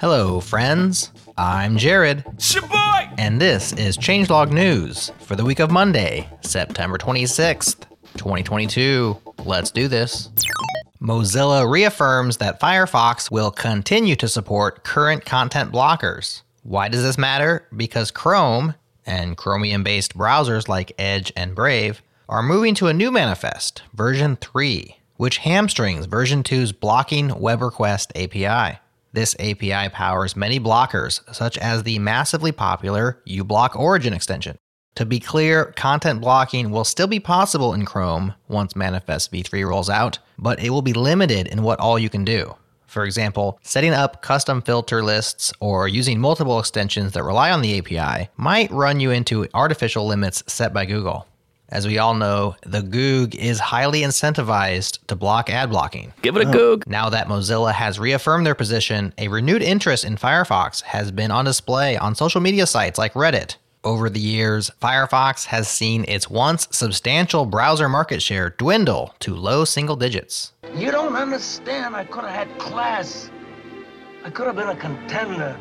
Hello, friends. I'm Jerod, and this is Changelog News for the week of Monday, September 26th, 2022. Let's do this. Mozilla reaffirms that Firefox will continue to support current content blockers. Why does this matter? Because Chrome and Chromium based browsers like Edge and Brave are moving to a new manifest, version 3, which hamstrings version 2's blocking web request API. This API powers many blockers, such as the massively popular uBlock Origin extension. To be clear, content blocking will still be possible in Chrome once Manifest v3 rolls out, but it will be limited in what all you can do. For example, setting up custom filter lists or using multiple extensions that rely on the API might run you into artificial limits set by Google. As we all know, the Goog is highly incentivized to block ad blocking. Give it a goog. Now that Mozilla has reaffirmed their position, a renewed interest in Firefox has been on display on social media sites like Reddit. Over the years, Firefox has seen its once substantial browser market share dwindle to low single digits. You don't understand. I could have had class. I could have been a contender.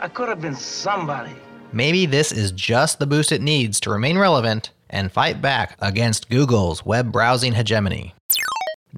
I could have been somebody. Maybe this is just the boost it needs to remain relevant and fight back against Google's web browsing hegemony.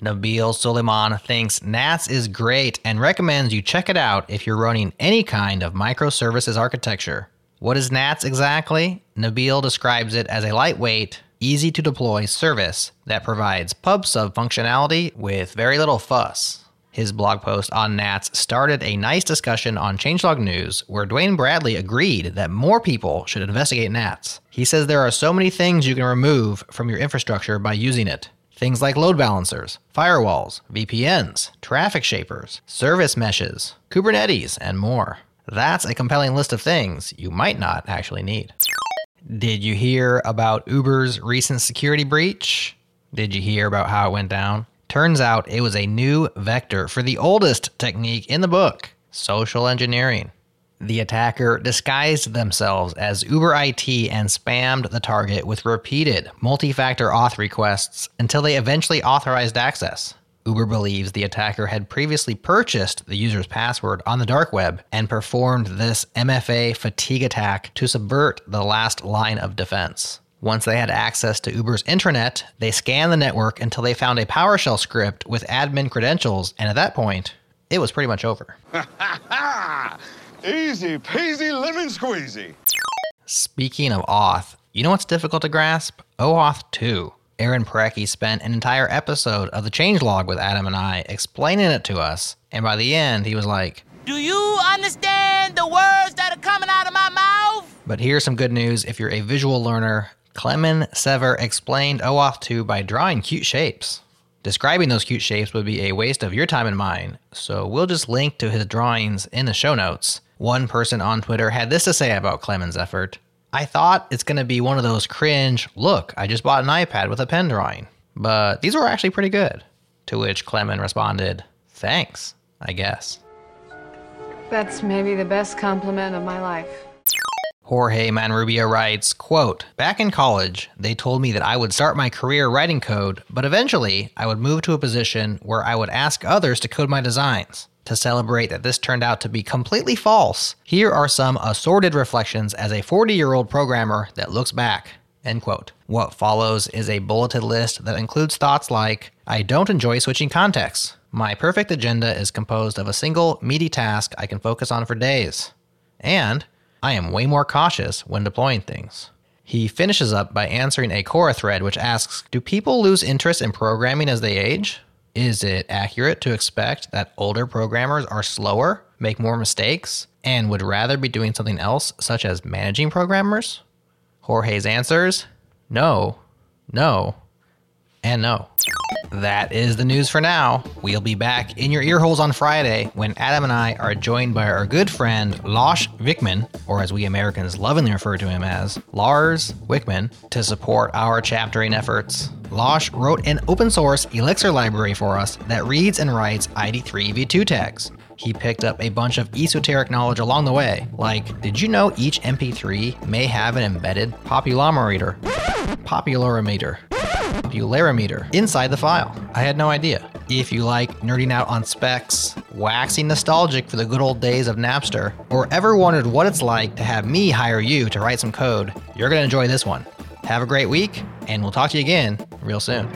Nabeel Suleiman thinks NATS is great and recommends you check it out if you're running any kind of microservices architecture. What is NATS exactly? Nabeel describes it as a lightweight, easy to deploy service that provides pub sub functionality with very little fuss. His blog post on NATS started a nice discussion on Changelog News where Dwayne Bradley agreed that more people should investigate NATS. He says there are so many things you can remove from your infrastructure by using it. Things like load balancers, firewalls, VPNs, traffic shapers, service meshes, Kubernetes, and more. That's a compelling list of things you might not actually need. Did you hear about Uber's recent security breach? Did you hear about how it went down? Turns out it was a new vector for the oldest technique in the book social engineering. The attacker disguised themselves as Uber IT and spammed the target with repeated multi factor auth requests until they eventually authorized access. Uber believes the attacker had previously purchased the user's password on the dark web and performed this MFA fatigue attack to subvert the last line of defense. Once they had access to Uber's intranet, they scanned the network until they found a PowerShell script with admin credentials, and at that point, it was pretty much over. Easy peasy lemon squeezy. Speaking of auth, you know what's difficult to grasp? OAuth 2. Aaron Parecki spent an entire episode of the changelog with Adam and I explaining it to us, and by the end, he was like, Do you understand the words that are coming out of my mouth? But here's some good news if you're a visual learner. Klemen Sever explained OAuth 2 by drawing cute shapes. Describing those cute shapes would be a waste of your time and mine, so we'll just link to his drawings in the show notes. One person on Twitter had this to say about Klemen's effort. I thought it's going to be one of those cringe, look, I just bought an iPad with a pen drawing. But these were actually pretty good. To which Klemen responded, thanks, I guess. That's maybe the best compliment of my life. Jorge Manrubia writes, quote, Back in college, they told me that I would start my career writing code, but eventually I would move to a position where I would ask others to code my designs. To celebrate that this turned out to be completely false, here are some assorted reflections as a 40 year old programmer that looks back. End quote. What follows is a bulleted list that includes thoughts like I don't enjoy switching contexts. My perfect agenda is composed of a single, meaty task I can focus on for days. And I am way more cautious when deploying things. He finishes up by answering a Quora thread which asks Do people lose interest in programming as they age? Is it accurate to expect that older programmers are slower, make more mistakes, and would rather be doing something else, such as managing programmers? Jorge's answers no, no, and no. That is the news for now. We'll be back in your earholes on Friday when Adam and I are joined by our good friend Lars Wikman, or as we Americans lovingly refer to him as Lars Wikman, to support our chaptering efforts. Lars wrote an open source Elixir library for us that reads and writes ID3 v2 tags. He picked up a bunch of esoteric knowledge along the way, like did you know each MP3 may have an embedded popularimeter? Popularimeter. Popularimeter inside the file. I had no idea. If you like nerding out on specs, waxing nostalgic for the good old days of Napster, or ever wondered what it's like to have me hire you to write some code, you're going to enjoy this one. Have a great week, and we'll talk to you again real soon.